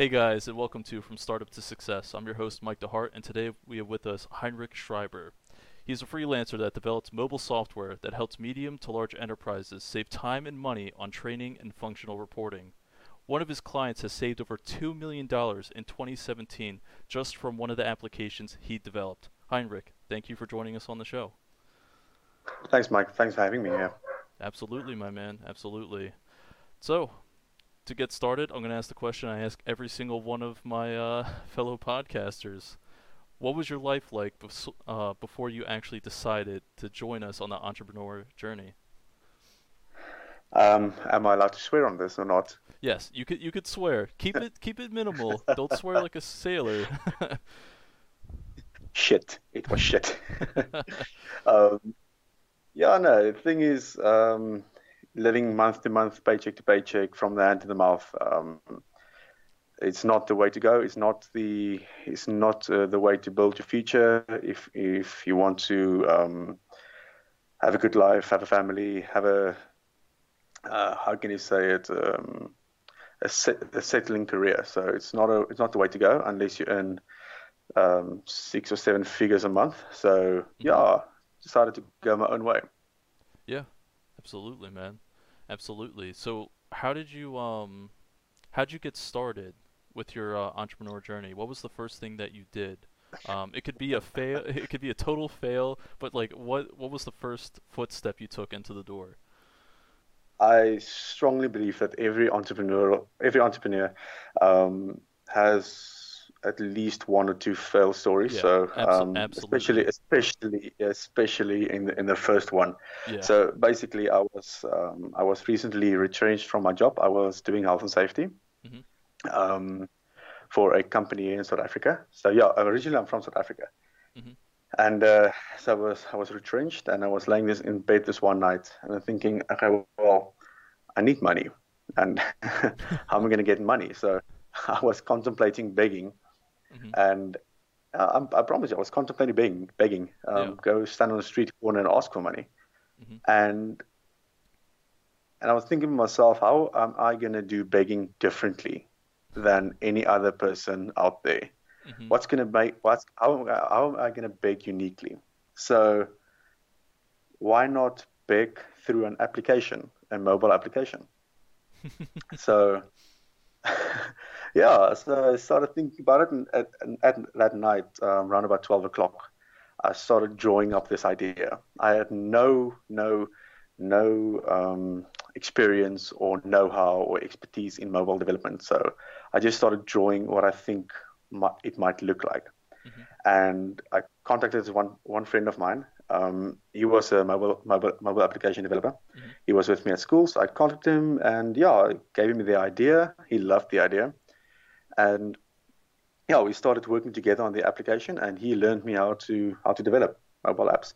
Hey guys, and welcome to From Startup to Success. I'm your host, Mike DeHart, and today we have with us Heinrich Schreiber. He's a freelancer that develops mobile software that helps medium to large enterprises save time and money on training and functional reporting. One of his clients has saved over $2 million in 2017 just from one of the applications he developed. Heinrich, thank you for joining us on the show. Thanks, Mike. Thanks for having me here. Absolutely, my man. Absolutely. So, to get started, I'm going to ask the question I ask every single one of my uh, fellow podcasters. What was your life like bef- uh, before you actually decided to join us on the entrepreneur journey? Um, am I allowed to swear on this or not? Yes, you could. You could swear. Keep it. Keep it minimal. Don't swear like a sailor. shit. It was shit. um, yeah, no. The thing is, um, living month to month, paycheck to paycheck, from the hand to the mouth. Um, it's not the way to go. It's not the it's not uh, the way to build your future. If if you want to um, have a good life, have a family, have a uh, how can you say it um, a, set, a, settling career. So it's not a it's not the way to go unless you earn um, six or seven figures a month. So mm-hmm. yeah, decided to go my own way. Absolutely, man, absolutely. So how did you um how did you get started? with your uh, entrepreneur journey? What was the first thing that you did? Um, it could be a fail. It could be a total fail. But like, what what was the first footstep you took into the door? I strongly believe that every entrepreneur, every entrepreneur, um, has at least one or two fail stories. Yeah, so um, especially especially especially in the, in the first one. Yeah. So basically, I was um, I was recently retrenched from my job. I was doing health and safety. Mm-hmm um, for a company in South Africa. So yeah, originally I'm from South Africa, mm-hmm. and uh, so I was I was retrenched, and I was laying this in bed this one night, and I'm thinking, okay, well, I need money, and how am I going to get money? So I was contemplating begging, mm-hmm. and uh, I, I, promise you, I was contemplating begging, begging, um, yeah. go stand on the street corner and ask for money, mm-hmm. and and I was thinking to myself, how am I going to do begging differently? than any other person out there. Mm-hmm. What's going to make what's how, how am I going to beg uniquely? So why not beg through an application, a mobile application? so yeah, so I started thinking about it, and at, at that night, um, around about twelve o'clock, I started drawing up this idea. I had no no no um, experience or know-how or expertise in mobile development, so I just started drawing what I think it might look like. Mm-hmm. And I contacted one one friend of mine. Um, he was a mobile mobile mobile application developer. Mm-hmm. He was with me at school, so I contacted him, and yeah, I gave him the idea. He loved the idea, and yeah, we started working together on the application, and he learned me how to how to develop mobile apps.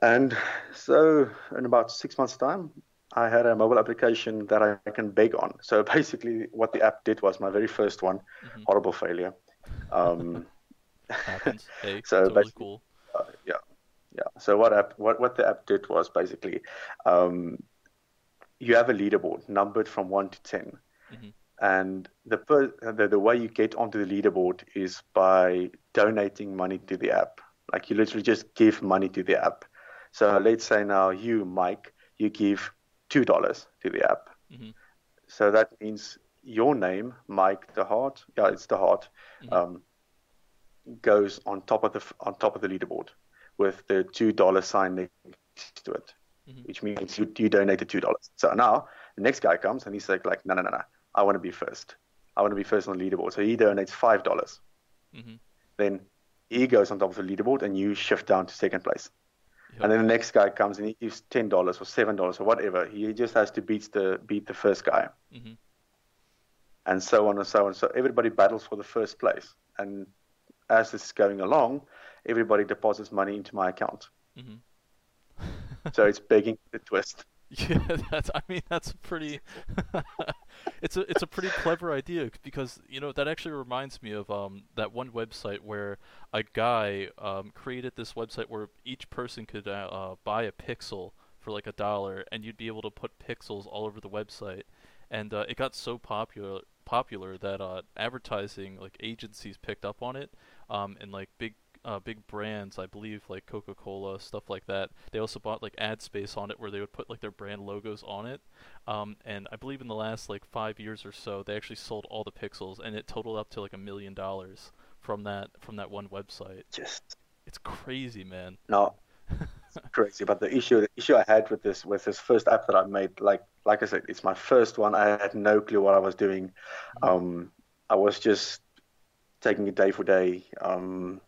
And so, in about six months' time, I had a mobile application that I can beg on. So basically, what the app did was my very first one, mm-hmm. horrible failure. Um, Hey, so totally cool. Uh, yeah, yeah. So what app, what what the app did was basically, um, you have a leaderboard numbered from one to 10 mm-hmm. And the, per, the the way you get onto the leaderboard is by donating money to the app. Like you literally just give money to the app. So let's say now you, Mike, you give two dollars to the app. Mm-hmm. So that means your name, Mike DeHart, yeah, it's the Heart, mm-hmm. um, goes on top of the on top of the leaderboard with the two dollar sign next to it, mm-hmm. which means you, you donated two dollars. So now the next guy comes and he's like, like, no, no, no, no, I want to be first. I want to be first on the leaderboard. So he donates five dollars. Mm-hmm. Then he goes on top of the leaderboard and you shift down to second place. Yep. And then the next guy comes and he gives ten dollars or seven dollars or whatever. He just has to beat the beat the first guy, mm-hmm. and so on and so on. So everybody battles for the first place. And as this is going along, everybody deposits money into my account. Mm-hmm. so it's begging the twist. Yeah, that's. I mean, that's pretty. it's a it's a pretty clever idea because you know that actually reminds me of um that one website where a guy um created this website where each person could uh, uh, buy a pixel for like a dollar and you'd be able to put pixels all over the website and uh, it got so popular popular that uh, advertising like agencies picked up on it, um, and like big uh, big brands, I believe like Coca-Cola, stuff like that. They also bought like ad space on it where they would put like their brand logos on it. Um, and I believe in the last like five years or so, they actually sold all the pixels, and it totaled up to like a million dollars from that from that one website. Just it's crazy, man. No, crazy. But the issue the issue I had with this with this first app that I made, like like I said, it's my first one. I had no clue what I was doing. Mm-hmm. Um, I was just taking it day for day. Um,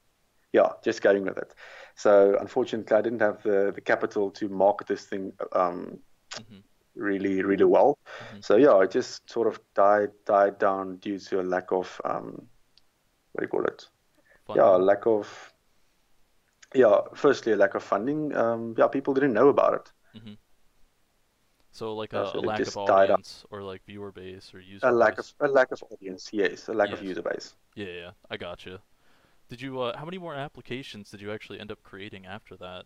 yeah, just going with it. So unfortunately, I didn't have the, the capital to market this thing um, mm-hmm. really, really well. Mm-hmm. So yeah, it just sort of died died down due to a lack of um, what do you call it? Funding. Yeah, lack of yeah. Firstly, a lack of funding. Um, yeah, people didn't know about it. Mm-hmm. So like a, a lack of audience or like viewer base or user. A lack base. of a lack of audience. Yes, a lack yes. of user base. Yeah, yeah, I got you. Did you? Uh, how many more applications did you actually end up creating after that?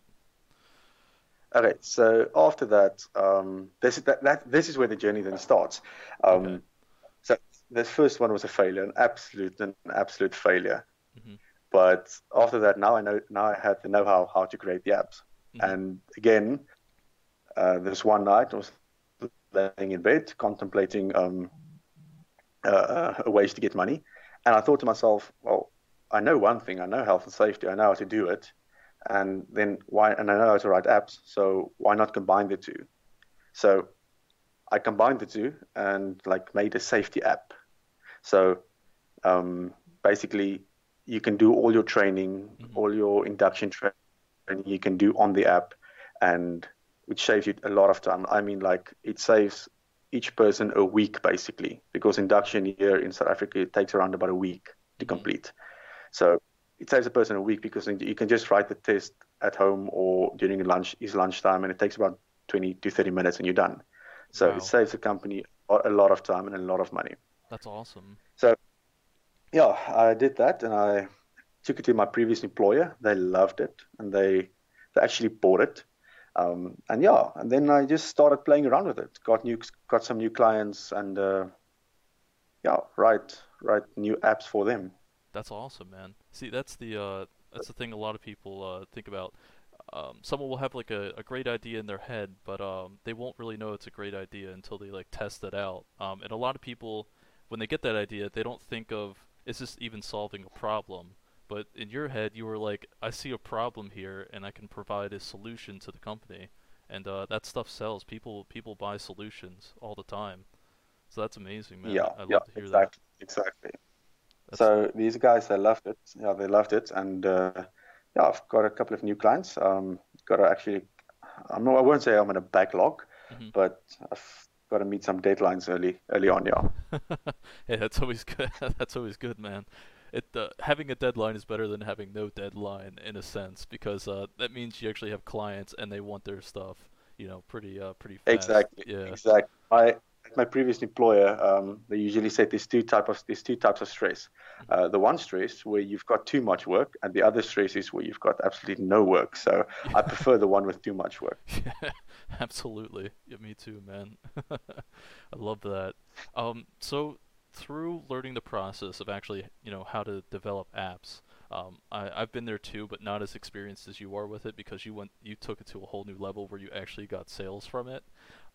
Okay, so after that, um, this that, that this is where the journey then starts. Um, okay. So the first one was a failure, an absolute an absolute failure. Mm-hmm. But after that, now I know now I had the know-how how to create the apps. Mm-hmm. And again, uh, this one night I was laying in bed contemplating um, uh, uh ways to get money, and I thought to myself, well, I know one thing. I know health and safety. I know how to do it, and then why? And I know how to write apps. So why not combine the two? So I combined the two and like made a safety app. So um, basically, you can do all your training, mm-hmm. all your induction training you can do on the app, and which saves you a lot of time. I mean, like it saves each person a week basically because induction here in South Africa it takes around about a week to mm-hmm. So it saves a person a week because you can just write the test at home or during lunch is lunchtime, and it takes about 20 to 30 minutes, and you're done. So wow. it saves the company a lot of time and a lot of money. That's awesome. So yeah, I did that, and I took it to my previous employer. They loved it, and they they actually bought it. Um, and yeah, and then I just started playing around with it. Got new, got some new clients, and uh, yeah, write write new apps for them. That's awesome, man. See, that's the uh, that's the thing a lot of people uh, think about. Um, someone will have like a, a great idea in their head, but um, they won't really know it's a great idea until they like test it out. Um, and a lot of people, when they get that idea, they don't think of is this even solving a problem. But in your head, you were like, I see a problem here, and I can provide a solution to the company, and uh, that stuff sells. People people buy solutions all the time, so that's amazing, man. Yeah, I love yeah, to hear exactly, that. exactly. So these guys, they loved it. Yeah, they loved it, and uh, yeah, I've got a couple of new clients. Um, got to actually, I'm not, I won't say I'm in a backlog, mm-hmm. but I've got to meet some deadlines early, early on. Yeah. yeah, that's always good. that's always good, man. It uh, having a deadline is better than having no deadline in a sense because uh, that means you actually have clients and they want their stuff, you know, pretty uh, pretty fast. Exactly. Yeah. Exactly. I my previous employer, um, they usually said there's two type of there's two types of stress. Uh, the one stress where you've got too much work, and the other stress is where you've got absolutely no work. So I prefer the one with too much work. Yeah, absolutely. Yeah, me too, man. I love that. Um, so through learning the process of actually, you know, how to develop apps, um, I, I've been there too, but not as experienced as you are with it because you went, you took it to a whole new level where you actually got sales from it.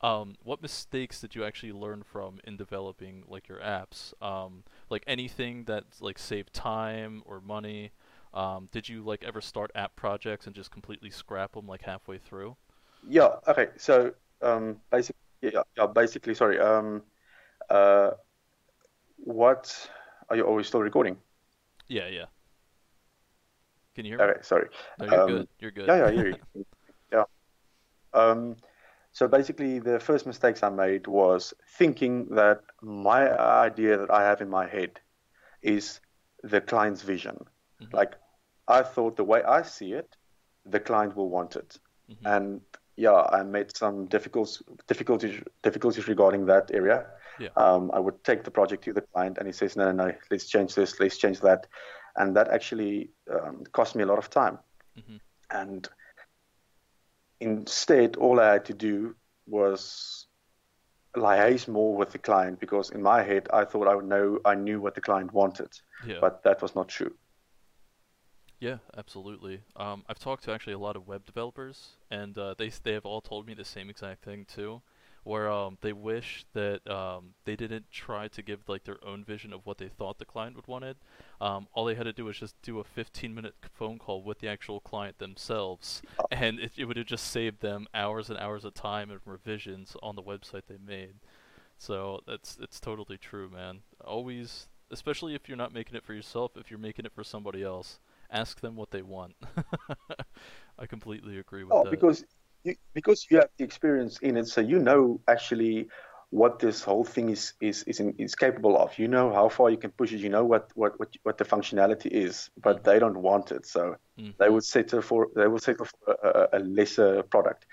Um, what mistakes did you actually learn from in developing like your apps? Um, like anything that like saved time or money? Um, did you like ever start app projects and just completely scrap them like halfway through? Yeah. Okay. So um, basically, yeah, yeah, basically, sorry. Um, uh, what are you? always still recording? Yeah. Yeah. Can you hear me? Okay. Sorry. No, you're um, good. You're good. Yeah. Yeah. I hear you. yeah. Um, so basically, the first mistakes I made was thinking that my idea that I have in my head is the client's vision. Mm-hmm. Like, I thought the way I see it, the client will want it. Mm-hmm. And yeah, I made some difficulties, difficulties, difficulties regarding that area. Yeah. Um, I would take the project to the client, and he says, "No, no, no, let's change this, let's change that," and that actually um, cost me a lot of time. Mm-hmm. And instead, all I had to do was liaise more with the client because in my head I thought I would know I knew what the client wanted, yeah. but that was not true. Yeah, absolutely. Um, I've talked to actually a lot of web developers, and uh, they they have all told me the same exact thing too, where um, they wish that um, they didn't try to give like their own vision of what they thought the client would wanted. Um, all they had to do was just do a 15 minute phone call with the actual client themselves, and it, it would have just saved them hours and hours of time and revisions on the website they made. So that's it's totally true, man. Always, especially if you're not making it for yourself, if you're making it for somebody else ask them what they want. I completely agree with oh, that. because you, because you have the experience in it, so you know actually what this whole thing is is is, in, is capable of. You know how far you can push it. You know what what what, what the functionality is, but mm-hmm. they don't want it, so mm-hmm. they would settle for they will settle for a, a, lesser product.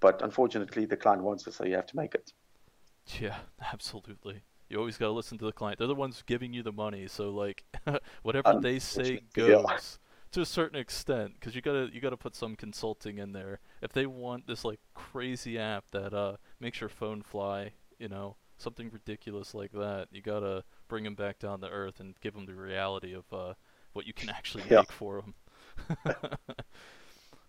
But unfortunately, the client wants it, so you have to make it. Yeah, absolutely. You always gotta listen to the client. They're the ones giving you the money, so like whatever they say goes yeah. To a certain extent. Because you gotta you gotta put some consulting in there. If they want this like crazy app that uh makes your phone fly, you know, something ridiculous like that, you gotta bring them back down to earth and give them the reality of uh what you can actually yeah. make for them.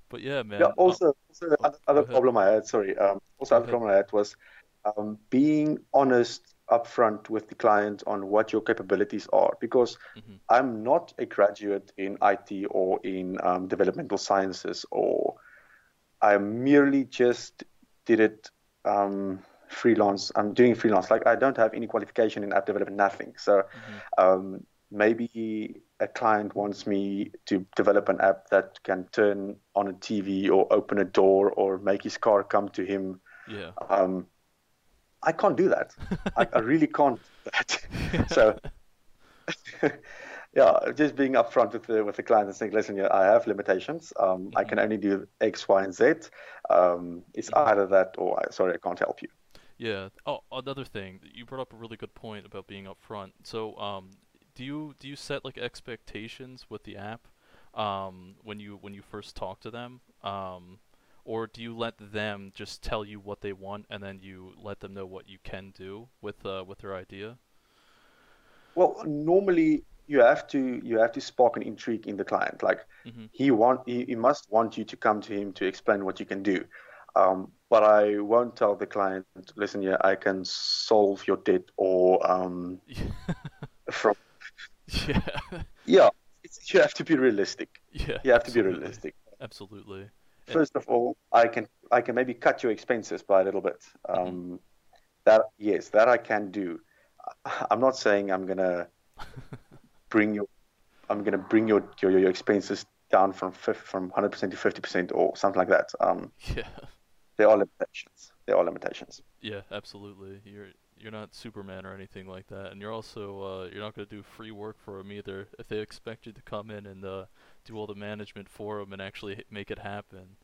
but yeah, man. Yeah. Also, also oh, other problem I had. Sorry. Um, also, other problem I had was um, being honest upfront with the client on what your capabilities are because mm-hmm. I'm not a graduate in IT or in um, developmental sciences or I merely just did it um, freelance. I'm doing freelance. Like I don't have any qualification in app development, nothing. So mm-hmm. um, maybe a client wants me to develop an app that can turn on a TV or open a door or make his car come to him. Yeah. Um, I can't do that. I, I, really can't do that. so, yeah, just being upfront with the with the client and saying, listen, yeah, I have limitations. Um, mm-hmm. I can only do X, Y, and Z. Um, it's mm-hmm. either that or sorry, I can't help you. Yeah. Oh, another thing you brought up a really good point about being upfront. So, um, do you do you set like expectations with the app um, when you when you first talk to them? Or do you let them just tell you what they want and then you let them know what you can do with uh, with their idea? Well, normally you have to you have to spark an intrigue in the client. Like mm-hmm. he want he, he, must want you to come to him to explain what you can do. Um, but I won't tell the client, listen, yeah, I can solve your debt or um, from yeah yeah. you have to be realistic. Yeah, you have absolutely. to be realistic. Absolutely first of all, I can I can maybe cut your expenses by a little bit. Mm-hmm. Um, mm-hmm. That yes, that I can do. I'm not saying I'm gonna bring your I'm gonna bring your your, your expenses down from from 100% to 50% or something like that. Um, yeah. There are limitations. There are limitations. Yeah, absolutely. You're you're not Superman or anything like that, and you're also uh, you're not going to do free work for them either. If they expect you to come in and uh, do all the management for them and actually make it happen,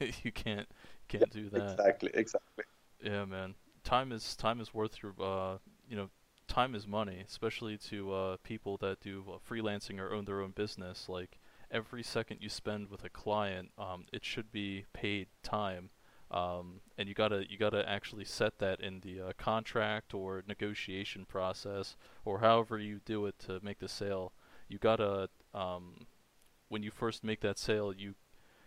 you can't can't do that. Exactly, exactly. Yeah, man. Time is time is worth your uh, you know, time is money, especially to uh, people that do uh, freelancing or own their own business. Like every second you spend with a client, um, it should be paid time um, and you gotta you gotta actually set that in the uh, contract or negotiation process or however you do it to make the sale. You gotta um, when you first make that sale, you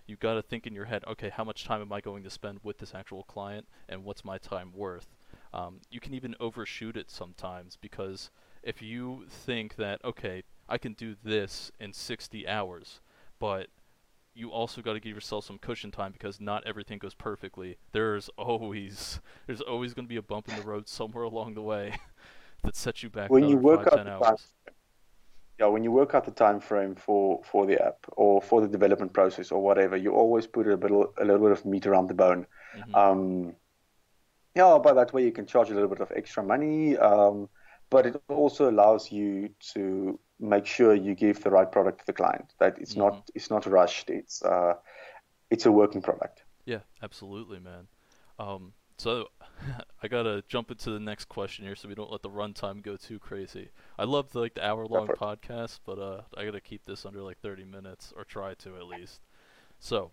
you gotta think in your head, okay, how much time am I going to spend with this actual client, and what's my time worth? Um, you can even overshoot it sometimes because if you think that okay, I can do this in 60 hours, but you also got to give yourself some cushion time because not everything goes perfectly. There's always there's always going to be a bump in the road somewhere along the way that sets you back. When you work five, out the hours. time, yeah, when you work out the time frame for for the app or for the development process or whatever, you always put a bit a little bit of meat around the bone. Mm-hmm. Um, yeah, by that way you can charge a little bit of extra money, um, but it also allows you to make sure you give the right product to the client. That it's mm-hmm. not it's not rushed. It's uh, it's a working product. Yeah, absolutely, man. Um, so I gotta jump into the next question here, so we don't let the runtime go too crazy. I love the, like the hour long podcast, but uh, I gotta keep this under like 30 minutes, or try to at least. So,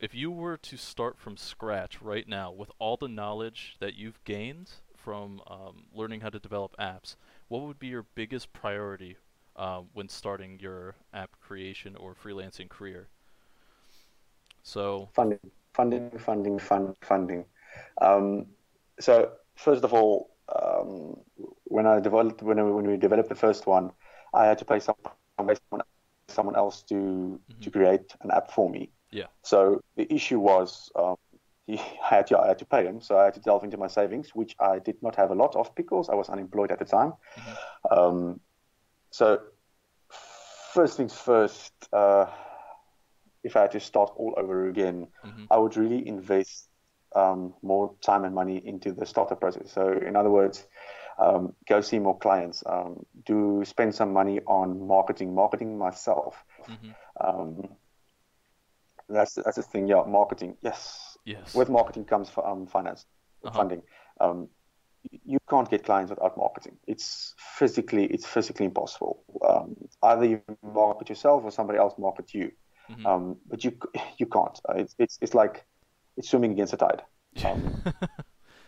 if you were to start from scratch right now with all the knowledge that you've gained from um, learning how to develop apps, what would be your biggest priority uh, when starting your app creation or freelancing career? So funding, funding, funding, fund, funding. Um, so first of all, um, when I developed when, I, when we developed the first one, I had to pay someone someone else to mm-hmm. to create an app for me. Yeah. So the issue was um, he had to, I had to pay him, so I had to delve into my savings, which I did not have a lot of because I was unemployed at the time. Mm-hmm. Um, so first things first, uh, if I had to start all over again, mm-hmm. I would really invest um, more time and money into the startup process. So in other words, um, go see more clients, um, do spend some money on marketing, marketing myself. Mm-hmm. Um, that's that's the thing, yeah. Marketing, yes. Yes. With marketing comes um, finance, uh-huh. funding. You can't get clients without marketing. It's physically it's physically impossible. Um, either you market yourself or somebody else market you. Mm-hmm. Um, but you you can't. Uh, it's, it's it's like it's swimming against the tide.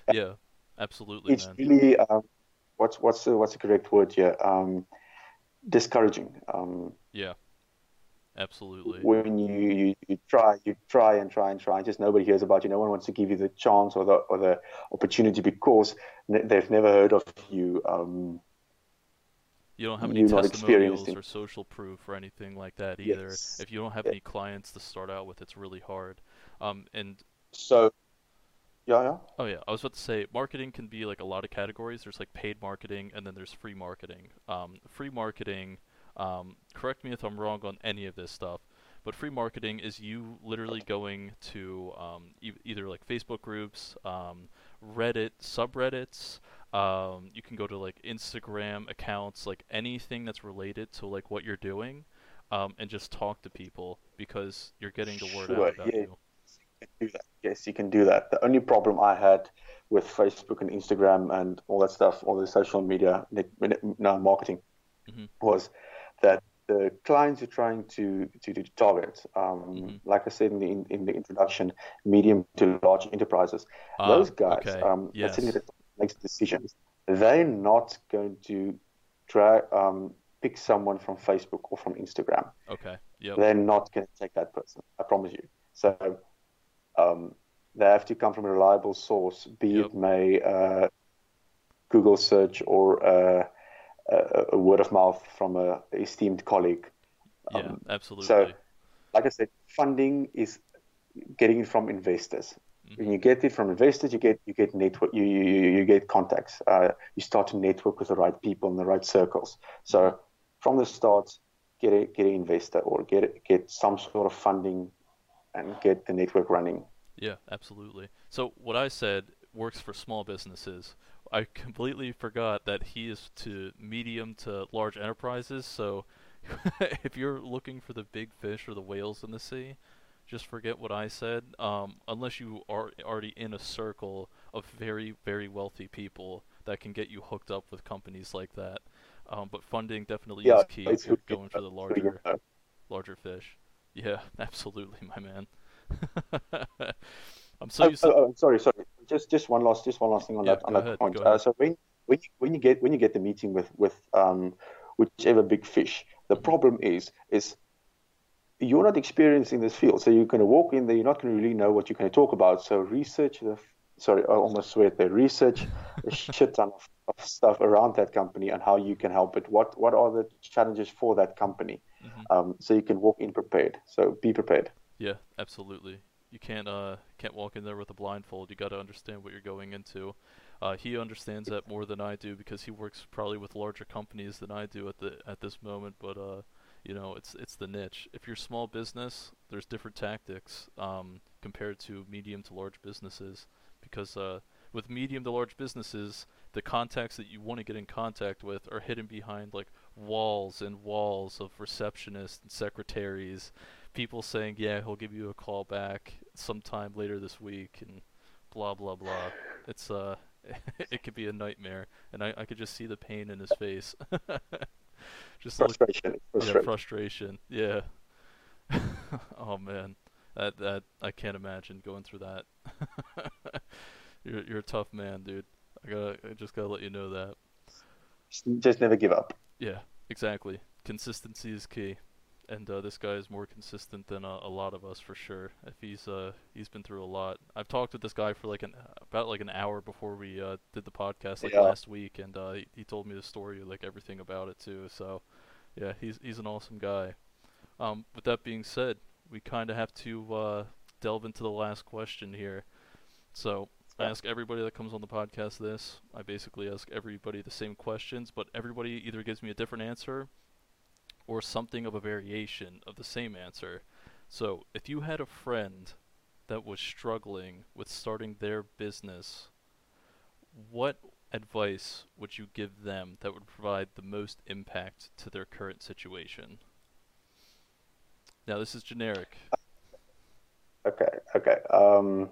Um, yeah, absolutely. It's man. really um, what's what's the, what's the correct word here? Um, discouraging. Um, yeah, absolutely. When you, you, you try you try and try and try, just nobody hears about you. No one wants to give you the chance or the or the opportunity because they've never heard of you. Um, you don't have any testimonials or social proof or anything like that either. Yes. If you don't have yeah. any clients to start out with, it's really hard. Um, and so yeah, yeah. Oh yeah, I was about to say marketing can be like a lot of categories. There's like paid marketing, and then there's free marketing. Um, free marketing. Um, correct me if I'm wrong on any of this stuff, but free marketing is you literally going to um, e- either like Facebook groups, um, Reddit subreddits. Um, you can go to like Instagram accounts, like anything that's related to like what you're doing, um, and just talk to people because you're getting the word sure, out about yeah. you. Yes, you can do that. The only problem I had with Facebook and Instagram and all that stuff, all the social media marketing, mm-hmm. was that the clients you're trying to to, to target, um, mm-hmm. like I said in the in, in, the introduction, medium to large enterprises, uh, those guys okay. um, yes. that makes decisions, they're not going to try um, pick someone from Facebook or from Instagram. Okay. Yep. They're not going to take that person. I promise you. So um, they have to come from a reliable source, be yep. it may uh, Google search or uh, a, a, word of mouth from a esteemed colleague. Yeah, um, absolutely. So, like I said, funding is getting it from investors. Mm-hmm. When you get it from investors, you get you get network, you you, you get contacts. Uh, you start to network with the right people in the right circles. So, from the start, get a get an investor or get get some sort of funding and get the network running. Yeah, absolutely. So what I said works for small businesses. I completely forgot that he is to medium to large enterprises. So if you're looking for the big fish or the whales in the sea, just forget what I said. Um, unless you are already in a circle of very, very wealthy people that can get you hooked up with companies like that. Um, but funding definitely yeah, is key if you're going for the larger, larger fish. Yeah, absolutely, my man. I'm so oh, oh, oh, sorry, sorry. Just just one last just one last thing on yeah, that on that ahead, point. Uh, so when when you, when you get when you get the meeting with with um, whichever big fish, the problem is is you're not experienced in this field, so you're going to walk in there. You're not going to really know what you're going to talk about. So research the sorry, I almost swear there. Research a shit ton of, of, stuff around that company and how you can help it. What what are the challenges for that company? Mm-hmm. Um, so you can walk in prepared. So be prepared. Yeah, absolutely. You can't uh can't walk in there with a blindfold. You got to understand what you're going into. Uh, he understands that more than I do because he works probably with larger companies than I do at the at this moment. But uh, you know, it's it's the niche. If you're small business, there's different tactics um, compared to medium to large businesses because uh, with medium to large businesses, the contacts that you want to get in contact with are hidden behind like walls and walls of receptionists and secretaries people saying, yeah, he'll give you a call back sometime later this week, and blah blah blah. It's uh, it could be a nightmare, and I, I could just see the pain in his face. just frustration. Look, frustration. Yeah, frustration. Yeah. oh man, that that I can't imagine going through that. you're you're a tough man, dude. I gotta, I just gotta let you know that. Just never give up. Yeah, exactly. Consistency is key, and uh, this guy is more consistent than a, a, lot of us for sure. If he's uh he's been through a lot. I've talked with this guy for like an about like an hour before we uh did the podcast like yeah. last week, and uh he, he told me the story like everything about it too. So yeah, he's he's an awesome guy. Um, with that being said, we kind of have to uh, delve into the last question here. So I ask everybody that comes on the podcast this. I basically ask everybody the same questions, but everybody either gives me a different answer or something of a variation of the same answer. So if you had a friend that was struggling with starting their business, what advice would you give them that would provide the most impact to their current situation? Now, this is generic. Okay, okay. Um,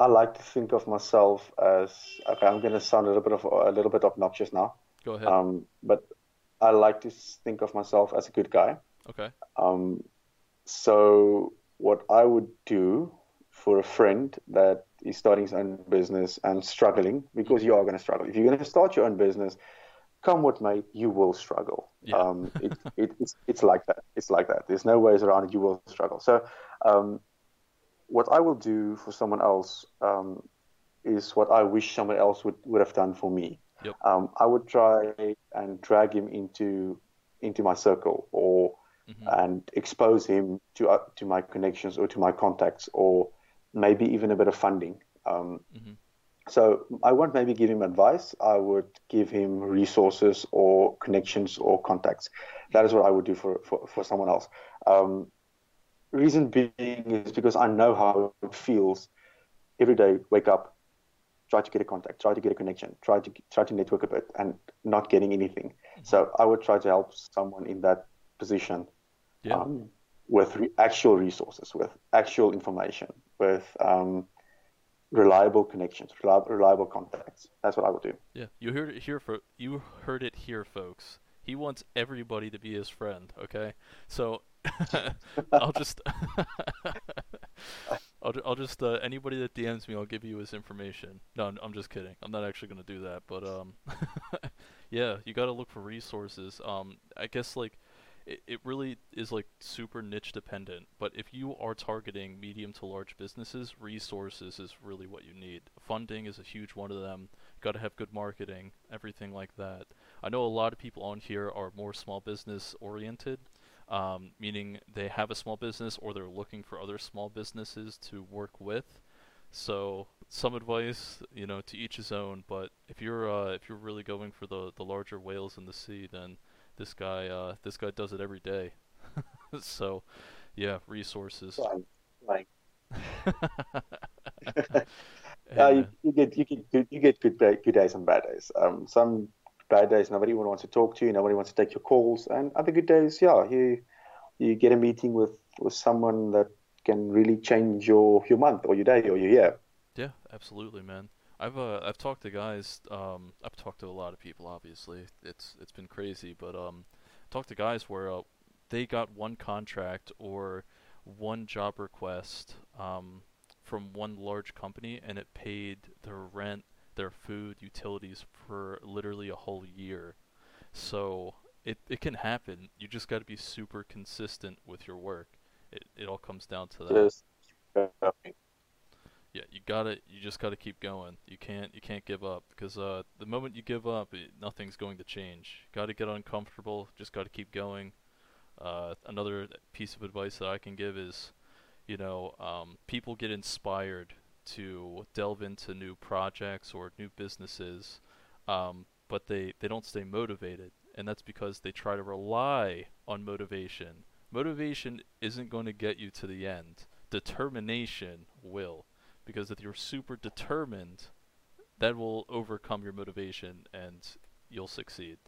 I like to think of myself as okay. I'm going to sound a little bit of a little bit obnoxious now. Go ahead. Um, but I like to think of myself as a good guy. Okay. Um, so what I would do for a friend that is starting his own business and struggling, because you are going to struggle. If you're going to start your own business, come what may, you will struggle. Yeah. Um, it, it, it's, it's like that. It's like that. There's no ways around it. You will struggle. So, um, what I will do for someone else um, is what I wish someone else would, would have done for me. Yep. Um, I would try and drag him into into my circle or mm-hmm. and expose him to uh, to my connections or to my contacts or maybe even a bit of funding. Um, mm-hmm. So I won't maybe give him advice. I would give him resources or connections or contacts. That is what I would do for, for, for someone else. Um, reason being is because I know how it feels every day, wake up, try to get a contact, try to get a connection, try to try to network a bit and not getting anything. Mm-hmm. So I would try to help someone in that position yeah. um, with re- actual resources, with actual information, with um, reliable connections, reliable, reliable contacts. That's what I would do. Yeah, you heard it here for you heard it here, folks. He wants everybody to be his friend. Okay, so I'll just I'll, I'll just uh, anybody that DMs me, I'll give you his information. No, I'm, just kidding. I'm not actually gonna do that, but um, yeah, you gotta look for resources. Um, I guess like it, it really is like super niche dependent. But if you are targeting medium to large businesses, resources is really what you need. Funding is a huge one of them. Got to have good marketing, everything like that. I know a lot of people on here are more small business oriented, um, meaning they have a small business or they're looking for other small businesses to work with. So some advice, you know, to each his own. But if you're uh, if you're really going for the the larger whales in the sea, then this guy uh, this guy does it every day. so, yeah, resources. Like, uh, you, you, get you get good, you get good day, good days and bad days. Um, some bad days nobody wants to talk to you, nobody wants to take your calls, and other good days, yeah, you you get a meeting with with someone that can really change your your month or your day or your year. Yeah, absolutely, man. I've uh, I've talked to guys. Um, I've talked to a lot of people. Obviously, it's it's been crazy, but um, talked to guys where uh, they got one contract or one job request um, from one large company, and it paid their rent, their food, utilities for literally a whole year. So it it can happen. You just got to be super consistent with your work. It it all comes down to that. Yeah, you gotta, you just gotta keep going. You can't, you can't give up because uh, the moment you give up, it, nothing's going to change. Got to get uncomfortable. Just got to keep going. Uh, another piece of advice that I can give is, you know, um, people get inspired to delve into new projects or new businesses, um, but they they don't stay motivated, and that's because they try to rely on motivation. Motivation isn't going to get you to the end. Determination will because if you're super determined, that will overcome your motivation and you'll succeed.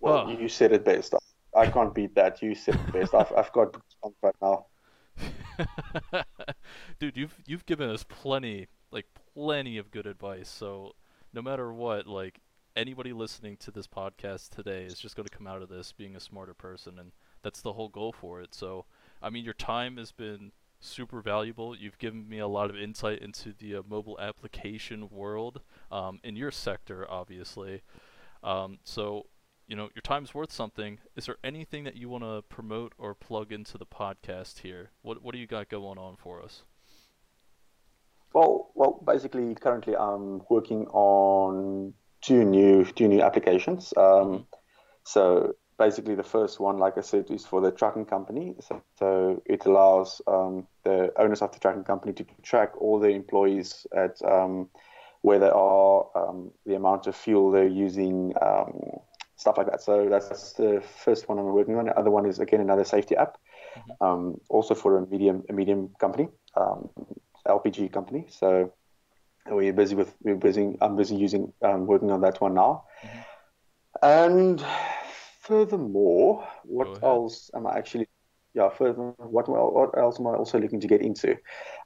Well, oh. you said it best. I can't beat that. You said it best. I've, I've got goosebumps right now. Dude, you've you've given us plenty, like plenty of good advice. So no matter what, like anybody listening to this podcast today is just going to come out of this being a smarter person, and that's the whole goal for it. So I mean, your time has been super valuable. You've given me a lot of insight into the uh, mobile application world um, in your sector, obviously. Um, so, you know, your time's worth something. Is there anything that you want to promote or plug into the podcast here? What What do you got going on for us? Well, well, basically, currently I'm working on two new two new applications. Um. So basically, the first one, like I said, is for the trucking company. So, so it allows um, the owners of the trucking company to track all the employees at um, where they are, um, the amount of fuel they're using, um, stuff like that. So that's the first one I'm working on. The other one is again another safety app, mm-hmm. Um, also for a medium a medium company. LPG company. So we're busy with we're busy. I'm busy using um, working on that one now. Mm-hmm. And furthermore, what else am I actually? Yeah, further, what what else am I also looking to get into?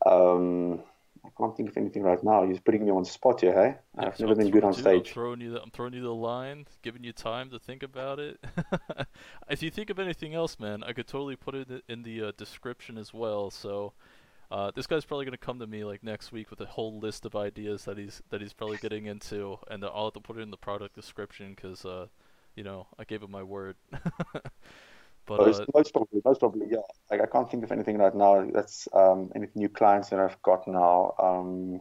Um, I can't think of anything right now. You're putting me on the spot here, hey? Yeah, I've never been good on stage. I'm throwing you the, I'm throwing you the line, giving you time to think about it. if you think of anything else, man, I could totally put it in the uh, description as well. So uh, this guy's probably gonna come to me like next week with a whole list of ideas that he's that he's probably getting into, and I'll have to put it in the product description because uh, you know I gave him my word. but most, uh, most, probably, most probably, yeah. Like I can't think of anything right now. That's um, any new clients that I've got now. Um,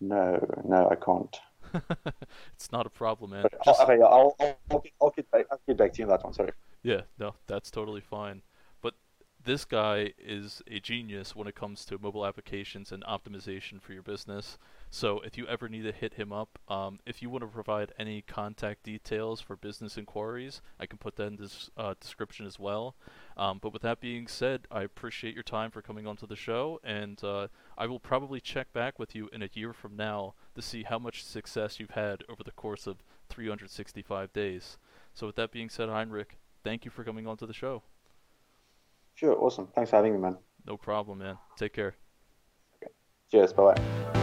no, no, I can't. it's not a problem, man. But, Just... Okay, I'll, I'll, I'll, get, I'll, get back, I'll get back to you on that one. Sorry. Yeah, no, that's totally fine this guy is a genius when it comes to mobile applications and optimization for your business. So if you ever need to hit him up, um, if you want to provide any contact details for business inquiries, I can put that in this uh, description as well. Um, but with that being said, I appreciate your time for coming onto the show, and uh, I will probably check back with you in a year from now to see how much success you've had over the course of 365 days. So with that being said, Heinrich, thank you for coming onto the show. Sure, awesome. Thanks for having me, man. No problem, man. Take care. Okay. Cheers. Bye bye.